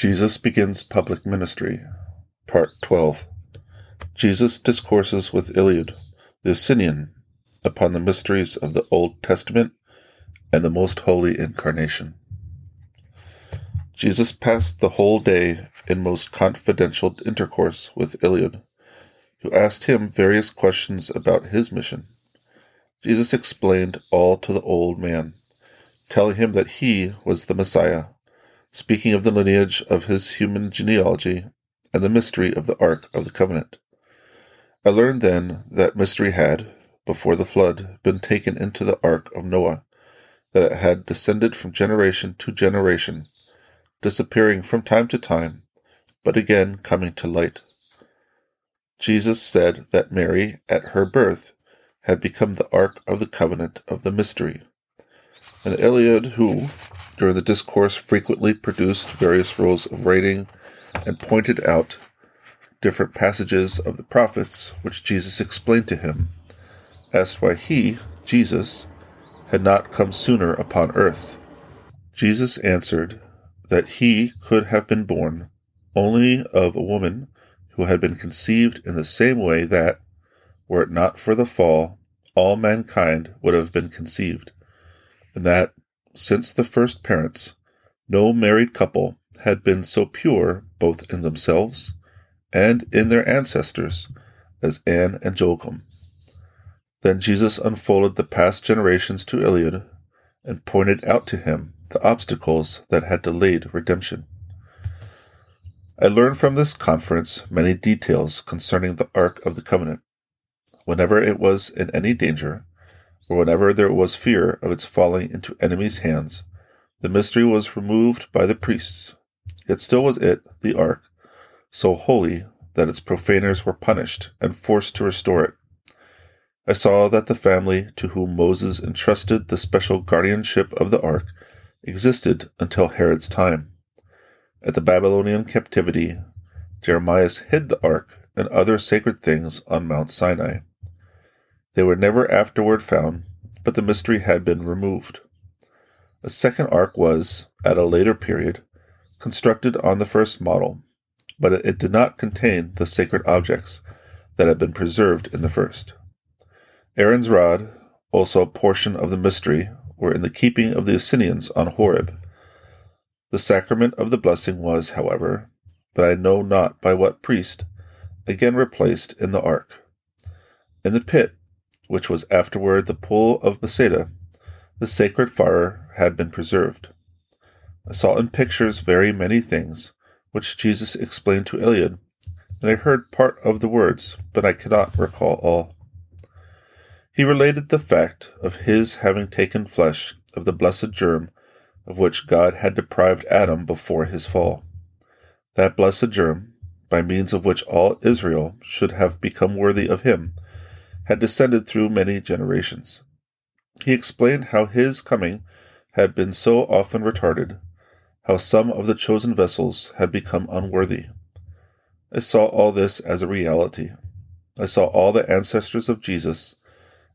Jesus begins public ministry. Part 12. Jesus discourses with Eliud, the Essenian, upon the mysteries of the Old Testament and the Most Holy Incarnation. Jesus passed the whole day in most confidential intercourse with Eliud, who asked him various questions about his mission. Jesus explained all to the old man, telling him that he was the Messiah speaking of the lineage of his human genealogy and the mystery of the Ark of the Covenant. I learned then that mystery had, before the flood, been taken into the Ark of Noah, that it had descended from generation to generation, disappearing from time to time, but again coming to light. Jesus said that Mary, at her birth, had become the Ark of the Covenant of the mystery. And Eliud, who, during the discourse, frequently produced various rolls of writing and pointed out different passages of the prophets which Jesus explained to him, asked why he, Jesus, had not come sooner upon earth. Jesus answered that he could have been born only of a woman who had been conceived in the same way that, were it not for the fall, all mankind would have been conceived, and that since the first parents, no married couple had been so pure both in themselves and in their ancestors as Anne and Joachim. Then Jesus unfolded the past generations to Eliud and pointed out to him the obstacles that had delayed redemption. I learned from this conference many details concerning the Ark of the Covenant. Whenever it was in any danger, whenever there was fear of its falling into enemies' hands, the mystery was removed by the priests. Yet still was it, the ark, so holy that its profaners were punished and forced to restore it. I saw that the family to whom Moses entrusted the special guardianship of the ark existed until Herod's time. At the Babylonian captivity, Jeremiah hid the ark and other sacred things on Mount Sinai. They were never afterward found, but the mystery had been removed. A second ark was, at a later period, constructed on the first model, but it did not contain the sacred objects that had been preserved in the first. Aaron's rod, also a portion of the mystery, were in the keeping of the Essenians on Horeb. The sacrament of the blessing was, however, but I know not by what priest, again replaced in the ark. In the pit, which was afterward the pool of Bethesda, the sacred fire had been preserved. I saw in pictures very many things, which Jesus explained to Eliud, and I heard part of the words, but I cannot recall all. He related the fact of his having taken flesh of the blessed germ of which God had deprived Adam before his fall. That blessed germ, by means of which all Israel should have become worthy of him, had descended through many generations. He explained how his coming had been so often retarded, how some of the chosen vessels had become unworthy. I saw all this as a reality. I saw all the ancestors of Jesus,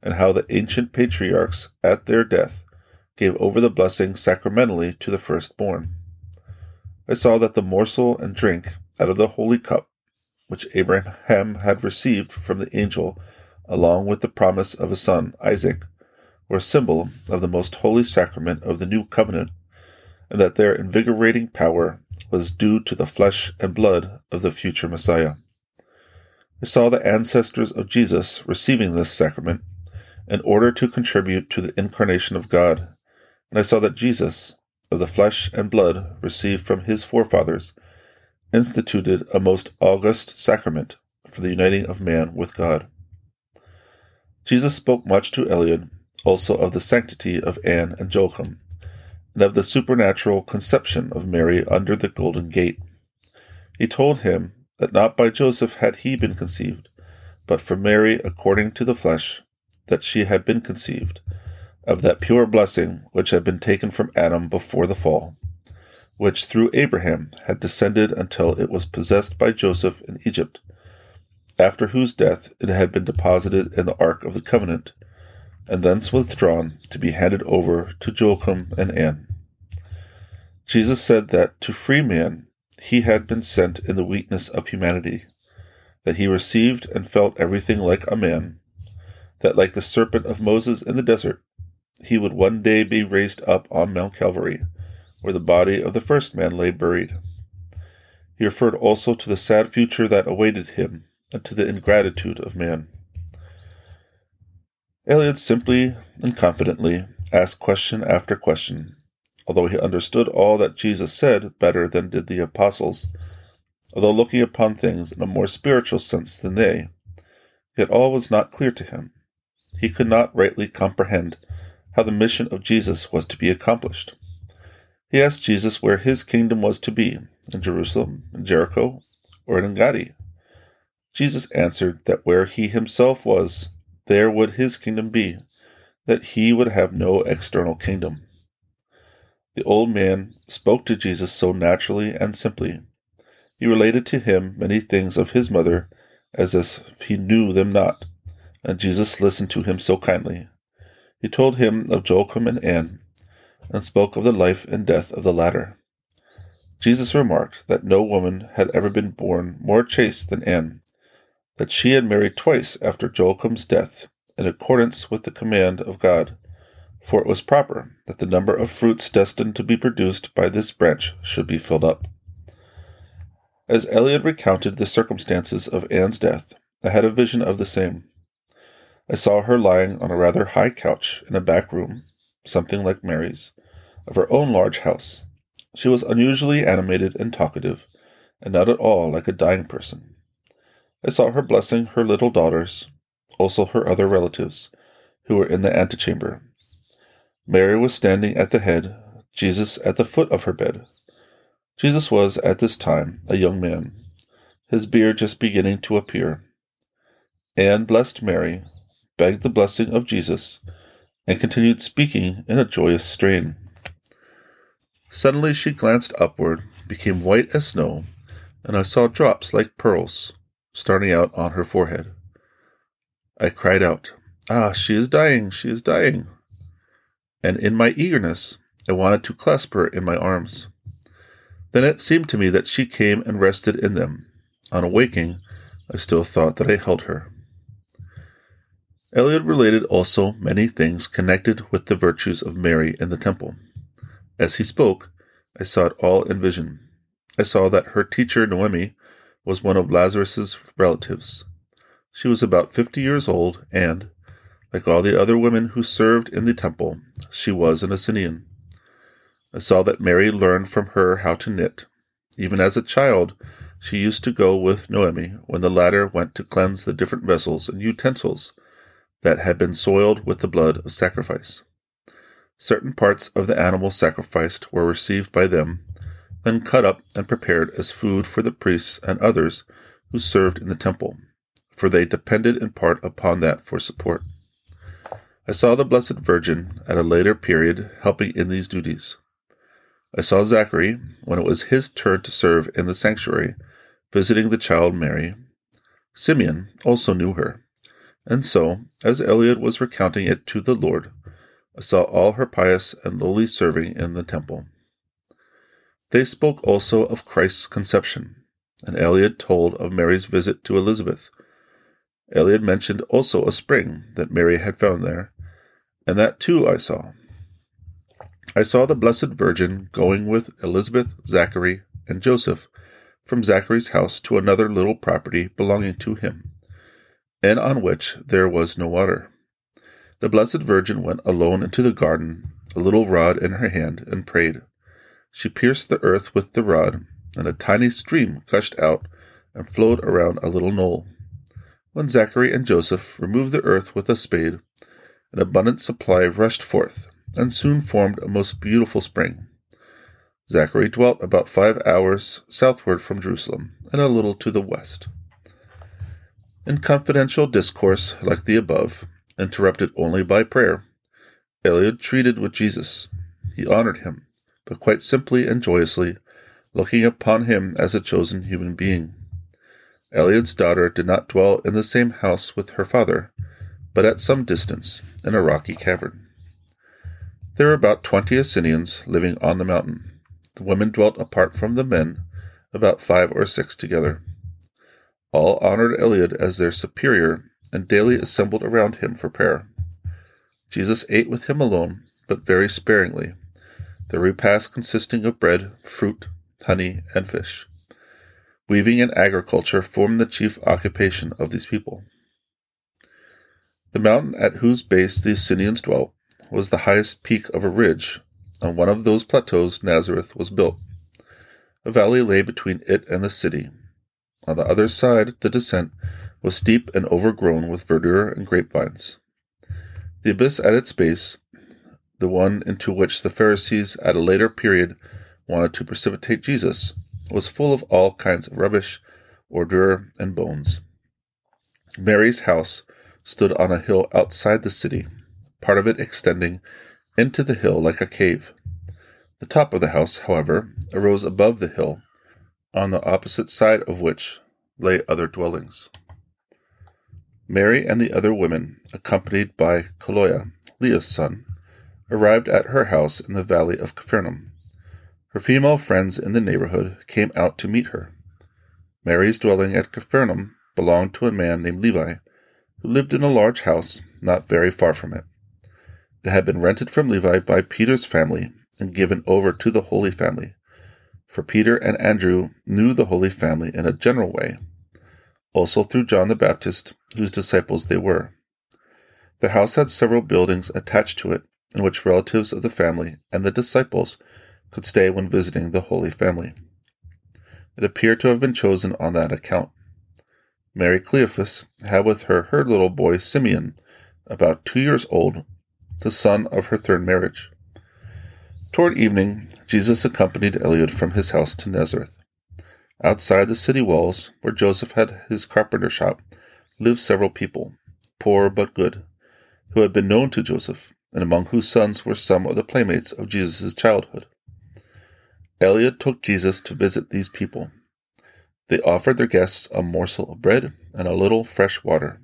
and how the ancient patriarchs, at their death, gave over the blessing sacramentally to the firstborn. I saw that the morsel and drink out of the holy cup, which Abraham had received from the angel, along with the promise of a son, Isaac, were a symbol of the most holy sacrament of the new covenant, and that their invigorating power was due to the flesh and blood of the future Messiah. I saw the ancestors of Jesus receiving this sacrament in order to contribute to the incarnation of God, and I saw that Jesus, of the flesh and blood received from his forefathers, instituted a most august sacrament for the uniting of man with God. Jesus spoke much to Eliud also of the sanctity of Anne and Joachim, and of the supernatural conception of Mary under the golden gate. He told him that not by Joseph had he been conceived, but for Mary according to the flesh, that she had been conceived, of that pure blessing which had been taken from Adam before the fall, which through Abraham had descended until it was possessed by Joseph in Egypt after whose death it had been deposited in the Ark of the Covenant, and thence withdrawn to be handed over to Joachim and Anne. Jesus said that to free man he had been sent in the weakness of humanity, that he received and felt everything like a man, that like the serpent of Moses in the desert, he would one day be raised up on Mount Calvary, where the body of the first man lay buried. He referred also to the sad future that awaited him and to the ingratitude of man. Eliud simply and confidently asked question after question, although he understood all that Jesus said better than did the apostles, although looking upon things in a more spiritual sense than they, yet all was not clear to him. He could not rightly comprehend how the mission of Jesus was to be accomplished. He asked Jesus where his kingdom was to be, in Jerusalem, in Jericho, or in Engedi. Jesus answered that where he himself was, there would his kingdom be, that he would have no external kingdom. The old man spoke to Jesus so naturally and simply. He related to him many things of his mother as if he knew them not, and Jesus listened to him so kindly. He told him of Joachim and Anne, and spoke of the life and death of the latter. Jesus remarked that no woman had ever been born more chaste than Anne, that she had married twice after Joachim's death, in accordance with the command of God, for it was proper that the number of fruits destined to be produced by this branch should be filled up. As Eliud recounted the circumstances of Anne's death, I had a vision of the same. I saw her lying on a rather high couch in a back room, something like Mary's, of her own large house. She was unusually animated and talkative, and not at all like a dying person. I saw her blessing her little daughters, also her other relatives, who were in the antechamber. Mary was standing at the head, Jesus at the foot of her bed. Jesus was, at this time, a young man, his beard just beginning to appear. Anne blessed Mary, begged the blessing of Jesus, and continued speaking in a joyous strain. Suddenly she glanced upward, became white as snow, and I saw drops like pearls starting out on her forehead. I cried out, Ah, she is dying, she is dying. And in my eagerness, I wanted to clasp her in my arms. Then it seemed to me that she came and rested in them. On awaking, I still thought that I held her. Eliud related also many things connected with the virtues of Mary in the temple. As he spoke, I saw it all in vision. I saw that her teacher Noemi was one of Lazarus's relatives. She was about fifty years old, and, like all the other women who served in the temple, she was an Essenian. I saw that Mary learned from her how to knit. Even as a child, she used to go with Noemi when the latter went to cleanse the different vessels and utensils that had been soiled with the blood of sacrifice. Certain parts of the animal sacrificed were received by them, then cut up and prepared as food for the priests and others who served in the temple, for they depended in part upon that for support. I saw the Blessed Virgin at a later period helping in these duties. I saw Zachary, when it was his turn to serve in the sanctuary, visiting the child Mary. Simeon also knew her. And so, as Eliud was recounting it to the Lord, I saw all her pious and lowly serving in the temple. They spoke also of Christ's conception, and Eliud told of Mary's visit to Elizabeth. Eliud mentioned also a spring that Mary had found there, and that too I saw. I saw the Blessed Virgin going with Elizabeth, Zachary, and Joseph from Zachary's house to another little property belonging to him, and on which there was no water. The Blessed Virgin went alone into the garden, a little rod in her hand, and prayed. She pierced the earth with the rod, and a tiny stream gushed out and flowed around a little knoll. When Zachary and Joseph removed the earth with a spade, an abundant supply rushed forth, and soon formed a most beautiful spring. Zachary dwelt about five hours southward from Jerusalem, and a little to the west. In confidential discourse like the above, interrupted only by prayer. Eliud treated with Jesus. He honored him, but quite simply and joyously, looking upon him as a chosen human being. Eliud's daughter did not dwell in the same house with her father, but at some distance, in a rocky cavern. There were about twenty Essenians living on the mountain. The women dwelt apart from the men, about five or six together. All honored Eliud as their superior and daily assembled around him for prayer. Jesus ate with him alone, but very sparingly, the repast consisting of bread, fruit, honey, and fish. Weaving and agriculture formed the chief occupation of these people. The mountain at whose base the Essenes dwelt was the highest peak of a ridge. On one of those plateaus Nazareth was built. A valley lay between it and the city. On the other side, the descent was steep and overgrown with verdure and grapevines. The abyss at its base, the one into which the Pharisees at a later period wanted to precipitate Jesus, was full of all kinds of rubbish, ordure, and bones. Mary's house stood on a hill outside the city, part of it extending into the hill like a cave. The top of the house, however, arose above the hill, on the opposite side of which lay other dwellings. Mary and the other women, accompanied by Chloe, Leah's son, arrived at her house in the valley of Capernaum. Her female friends in the neighborhood came out to meet her. Mary's dwelling at Capernaum belonged to a man named Levi, who lived in a large house not very far from it. It had been rented from Levi by Peter's family and given over to the Holy Family, for Peter and Andrew knew the Holy Family in a general way, also through John the Baptist, whose disciples they were. The house had several buildings attached to it, in which relatives of the family and the disciples could stay when visiting the Holy Family. It appeared to have been chosen on that account. Mary Cleophas had with her her little boy Simeon, about two years old, the son of her third marriage. Toward evening, Jesus accompanied Eliud from his house to Nazareth. Outside the city walls, where Joseph had his carpenter shop, lived several people, poor but good, who had been known to Joseph, and among whose sons were some of the playmates of Jesus' childhood. Eliud took Jesus to visit these people. They offered their guests a morsel of bread and a little fresh water.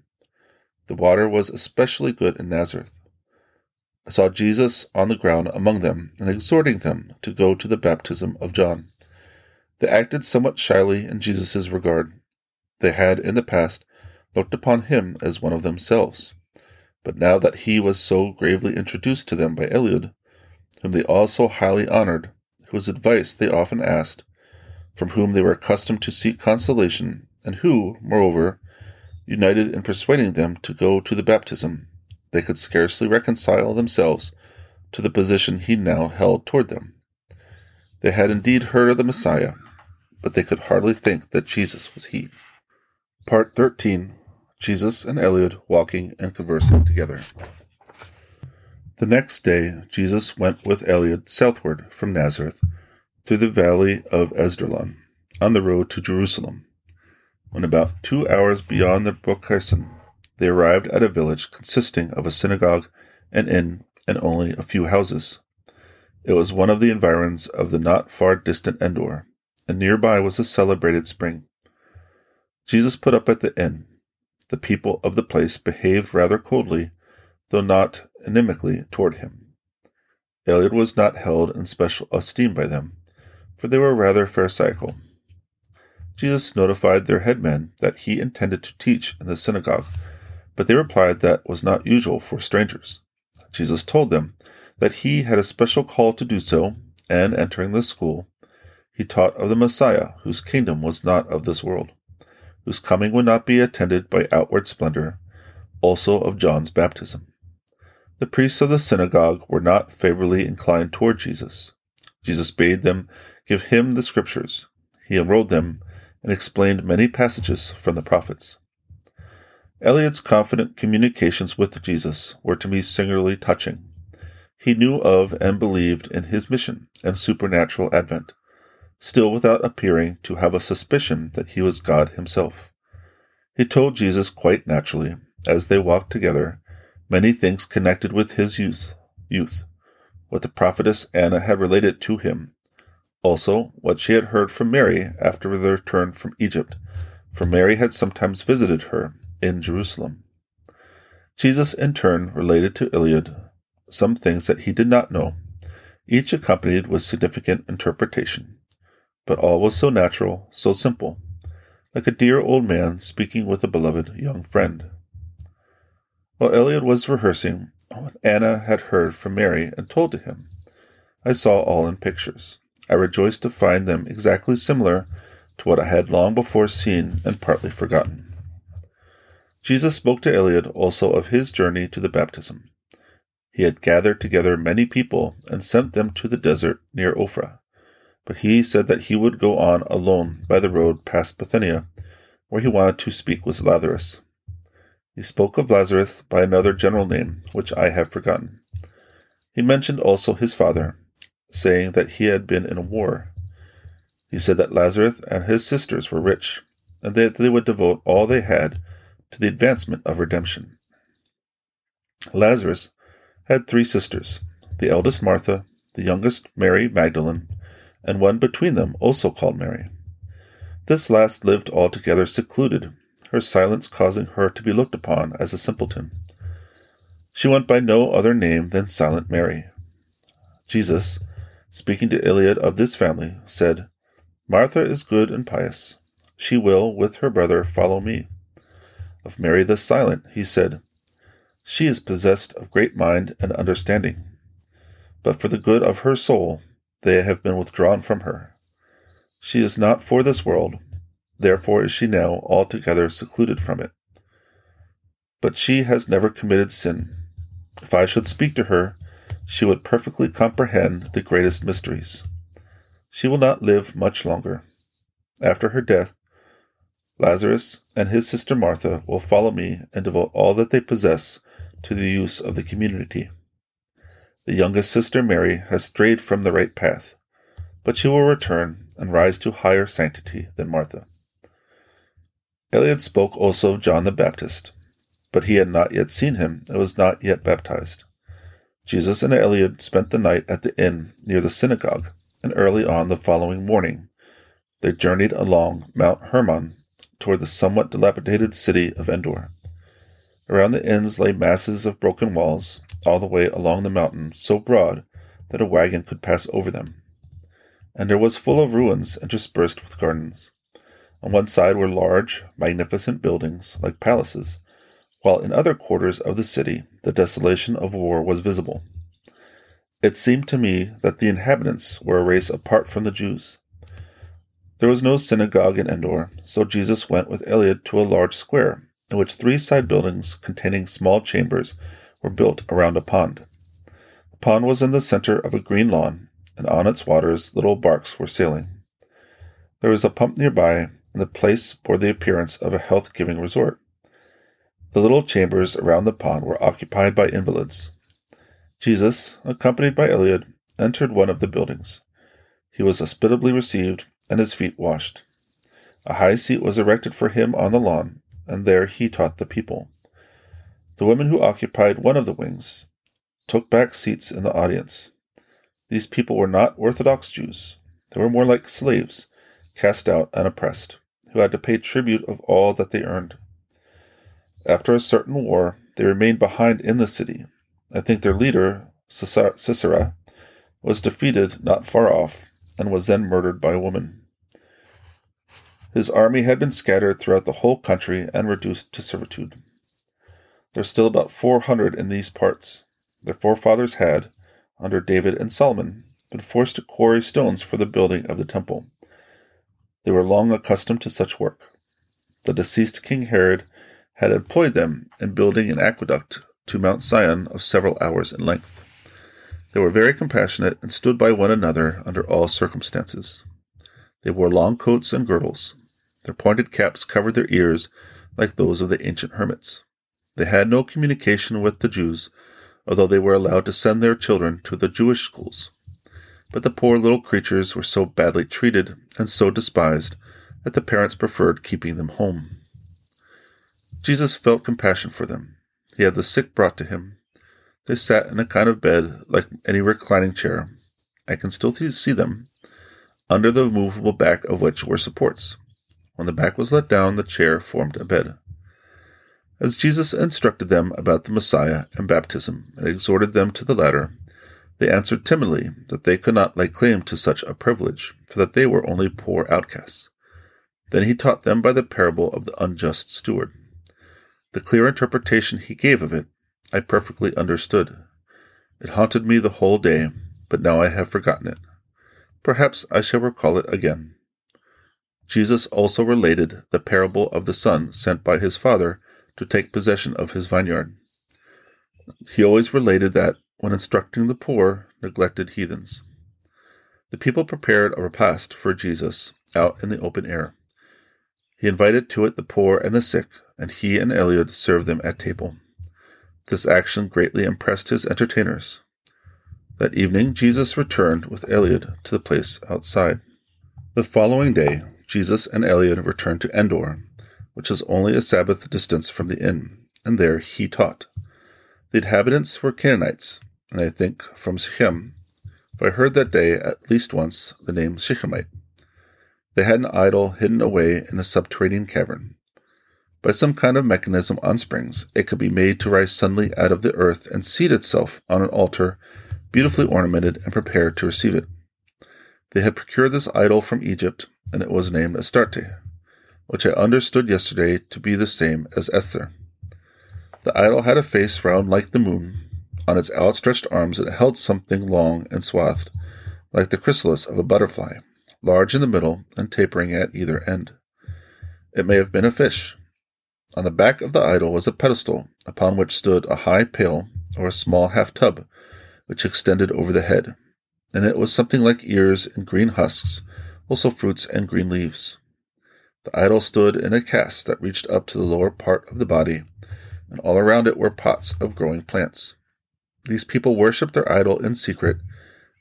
The water was especially good in Nazareth. I saw Jesus on the ground among them and exhorting them to go to the baptism of John. They acted somewhat shyly in Jesus' regard. They had, in the past, looked upon him as one of themselves. But now that he was so gravely introduced to them by Eliud, whom they all so highly honored, whose advice they often asked, from whom they were accustomed to seek consolation, and who, moreover, united in persuading them to go to the baptism, they could scarcely reconcile themselves to the position he now held toward them. They had indeed heard of the Messiah, but they could hardly think that Jesus was he. Part 13 Jesus and Eliud walking and conversing together. The next day, Jesus went with Eliud southward from Nazareth through the valley of Esdraelon on the road to Jerusalem. When about two hours beyond the brook Kison, they arrived at a village consisting of a synagogue, an inn, and only a few houses. It was one of the environs of the not far distant Endor, and nearby was a celebrated spring. Jesus put up at the inn. The people of the place behaved rather coldly, though not inimically, toward him. Eliud was not held in special esteem by them, for they were rather pharisaical. Jesus notified their headmen that he intended to teach in the synagogue, but they replied that was not usual for strangers. Jesus told them that he had a special call to do so, and entering the school, he taught of the Messiah, whose kingdom was not of this world whose coming would not be attended by outward splendor, also of John's baptism. The priests of the synagogue were not favorably inclined toward Jesus. Jesus bade them give him the scriptures. He enrolled them and explained many passages from the prophets. Eliud's confident communications with Jesus were to me singularly touching. He knew of and believed in his mission and supernatural advent still without appearing to have a suspicion that he was God himself. He told Jesus quite naturally, as they walked together, many things connected with his youth, youth, what the prophetess Anna had related to him, also what she had heard from Mary after their return from Egypt, for Mary had sometimes visited her in Jerusalem. Jesus in turn related to Eliud some things that he did not know, each accompanied with significant interpretation. But all was so natural, so simple, like a dear old man speaking with a beloved young friend. While Eliud was rehearsing, what Anna had heard from Mary and told to him, I saw all in pictures. I rejoiced to find them exactly similar to what I had long before seen and partly forgotten. Jesus spoke to Eliud also of his journey to the baptism. He had gathered together many people and sent them to the desert near Ophrah. But he said that he would go on alone by the road past Bethania, where he wanted to speak with Lazarus. He spoke of Lazarus by another general name, which I have forgotten. He mentioned also his father, saying that he had been in a war. He said that Lazarus and his sisters were rich, and that they would devote all they had to the advancement of redemption. Lazarus had three sisters the eldest Martha, the youngest Mary Magdalene, and one between them also called Mary. This last lived altogether secluded, her silence causing her to be looked upon as a simpleton. She went by no other name than Silent Mary. Jesus, speaking to Eliud of this family, said, Martha is good and pious. She will, with her brother, follow me. Of Mary the Silent, he said, she is possessed of great mind and understanding. But for the good of her soul, they have been withdrawn from her. She is not for this world, therefore is she now altogether secluded from it. But she has never committed sin. If I should speak to her, she would perfectly comprehend the greatest mysteries. She will not live much longer. After her death, Lazarus and his sister Martha will follow me and devote all that they possess to the use of the community. The youngest sister Mary has strayed from the right path, but she will return and rise to higher sanctity than Martha. Eliud spoke also of John the Baptist, but he had not yet seen him and was not yet baptized. Jesus and Eliud spent the night at the inn near the synagogue, and early on the following morning they journeyed along Mount Hermon toward the somewhat dilapidated city of Endor. Around the ends lay masses of broken walls, all the way along the mountain, so broad that a wagon could pass over them. Endor was full of ruins interspersed with gardens. On one side were large, magnificent buildings, like palaces, while in other quarters of the city the desolation of war was visible. It seemed to me that the inhabitants were a race apart from the Jews. There was no synagogue in Endor, so Jesus went with Eliud to a large square in which three side buildings containing small chambers were built around a pond. The pond was in the center of a green lawn, and on its waters little barks were sailing. There was a pump nearby, and the place bore the appearance of a health giving resort. The little chambers around the pond were occupied by invalids. Jesus, accompanied by Eliud, entered one of the buildings. He was hospitably received and his feet washed. A high seat was erected for him on the lawn, and there he taught the people. The women who occupied one of the wings took back seats in the audience. These people were not Orthodox Jews. They were more like slaves, cast out and oppressed, who had to pay tribute of all that they earned. After a certain war, they remained behind in the city. I think their leader, Sisera, was defeated not far off and was then murdered by a woman. His army had been scattered throughout the whole country and reduced to servitude. There are still about four hundred in these parts. Their forefathers had, under David and Solomon, been forced to quarry stones for the building of the temple. They were long accustomed to such work. The deceased King Herod had employed them in building an aqueduct to Mount Sion of several hours in length. They were very compassionate and stood by one another under all circumstances. They wore long coats and girdles. Their pointed caps covered their ears like those of the ancient hermits. They had no communication with the Jews, although they were allowed to send their children to the Jewish schools. But the poor little creatures were so badly treated and so despised that the parents preferred keeping them home. Jesus felt compassion for them. He had the sick brought to him. They sat in a kind of bed like any reclining chair. I can still see them, under the movable back of which were supports. When the back was let down, the chair formed a bed. As Jesus instructed them about the Messiah and baptism and exhorted them to the latter, They answered timidly that they could not lay claim to such a privilege, for that they were only poor outcasts. Then he taught them by the parable of the unjust steward. The clear interpretation he gave of it I perfectly understood. It haunted me the whole day, but now I have forgotten it. Perhaps I shall recall it again. Jesus also related the parable of the son sent by his father to take possession of his vineyard. He always related that when instructing the poor, neglected heathens. The people prepared a repast for Jesus out in the open air. He invited to it the poor and the sick, and he and Eliud served them at table. This action greatly impressed his entertainers. That evening, Jesus returned with Eliud to the place outside. The following day, Jesus and Eliud returned to Endor, which is only a Sabbath distance from the inn, and there he taught. The inhabitants were Canaanites, and I think from Shechem, for I heard that day at least once the name Shechemite. They had an idol hidden away in a subterranean cavern. By some kind of mechanism on springs, it could be made to rise suddenly out of the earth and seat itself on an altar beautifully ornamented and prepared to receive it. They had procured this idol from Egypt, and it was named Astarte, which I understood yesterday to be the same as Esther. The idol had a face round like the moon, on its outstretched arms it held something long and swathed, like the chrysalis of a butterfly, large in the middle and tapering at either end. It may have been a fish. On the back of the idol was a pedestal, upon which stood a high pail or a small half tub, which extended over the head, and it was something like ears and green husks, also fruits and green leaves. The idol stood in a cast that reached up to the lower part of the body, and all around it were pots of growing plants. These people worshipped their idol in secret,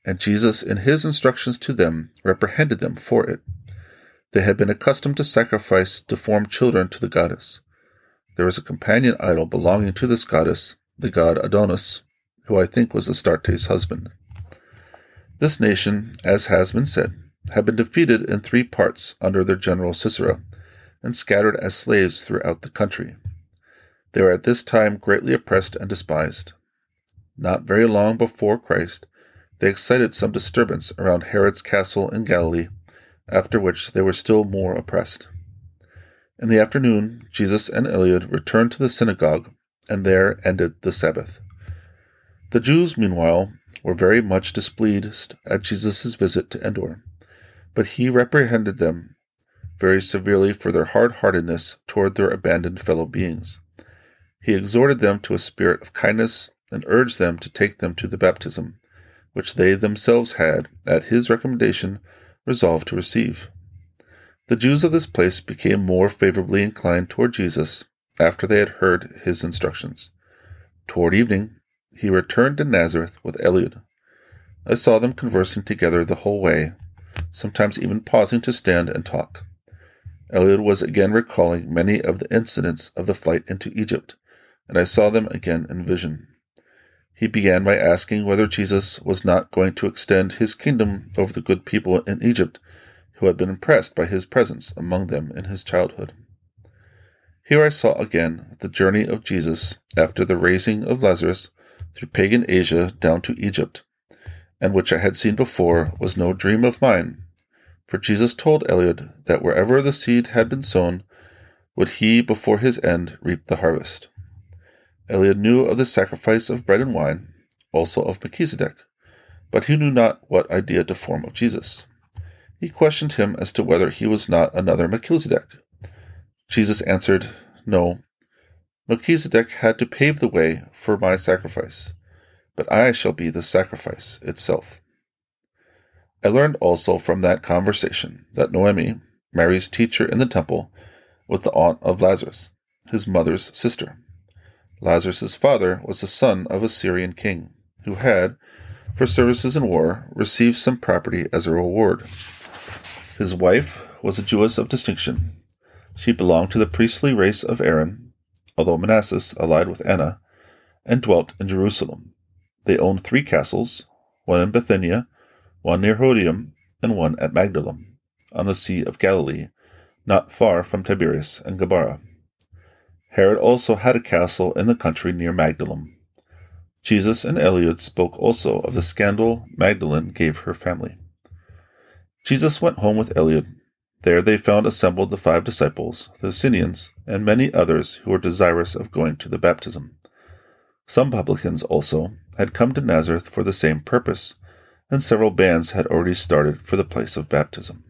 and Jesus, in his instructions to them, reprehended them for it. They had been accustomed to sacrifice deformed children to the goddess. There was a companion idol belonging to this goddess, the god Adonis, who I think was Astarte's husband. This nation, as has been said, had been defeated in three parts under their general Sisera, and scattered as slaves throughout the country. They were at this time greatly oppressed and despised. Not very long before Christ, they excited some disturbance around Herod's castle in Galilee, after which they were still more oppressed. In the afternoon, Jesus and Eliud returned to the synagogue, and there ended the Sabbath. The Jews, meanwhile, were very much displeased at Jesus' visit to Endor, but he reprehended them very severely for their hard heartedness toward their abandoned fellow beings. He exhorted them to a spirit of kindness and urged them to take them to the baptism, which they themselves had, at his recommendation, resolved to receive. The Jews of this place became more favorably inclined toward Jesus after they had heard his instructions. Toward evening, he returned to Nazareth with Eliud. I saw them conversing together the whole way, sometimes even pausing to stand and talk. Eliud was again recalling many of the incidents of the flight into Egypt, and I saw them again in vision. He began by asking whether Jesus was not going to extend his kingdom over the good people in Egypt who had been impressed by his presence among them in his childhood. Here I saw again the journey of Jesus after the raising of Lazarus through pagan Asia down to Egypt, and which I had seen before was no dream of mine, for Jesus told Eliud that wherever the seed had been sown, would he before his end reap the harvest. Eliud knew of the sacrifice of bread and wine, also of Melchizedek, but he knew not what idea to form of Jesus. He questioned him as to whether he was not another Melchizedek. Jesus answered, No. Melchizedek had to pave the way for my sacrifice, but I shall be the sacrifice itself. I learned also from that conversation that Noemi, Mary's teacher in the temple, was the aunt of Lazarus, his mother's sister. Lazarus' father was the son of a Syrian king, who had, for services in war, received some property as a reward. His wife was a Jewess of distinction. She belonged to the priestly race of Aaron, although Manassas allied with Anna, and dwelt in Jerusalem. They owned three castles, one in Bethania, one near Herodium, and one at Magdalum, on the Sea of Galilee, not far from Tiberias and Gabara. Herod also had a castle in the country near Magdalum. Jesus and Eliud spoke also of the scandal Magdalene gave her family. Jesus went home with Eliud. There they found assembled the five disciples, the Essenians, and many others who were desirous of going to the baptism. Some publicans also had come to Nazareth for the same purpose, and several bands had already started for the place of baptism.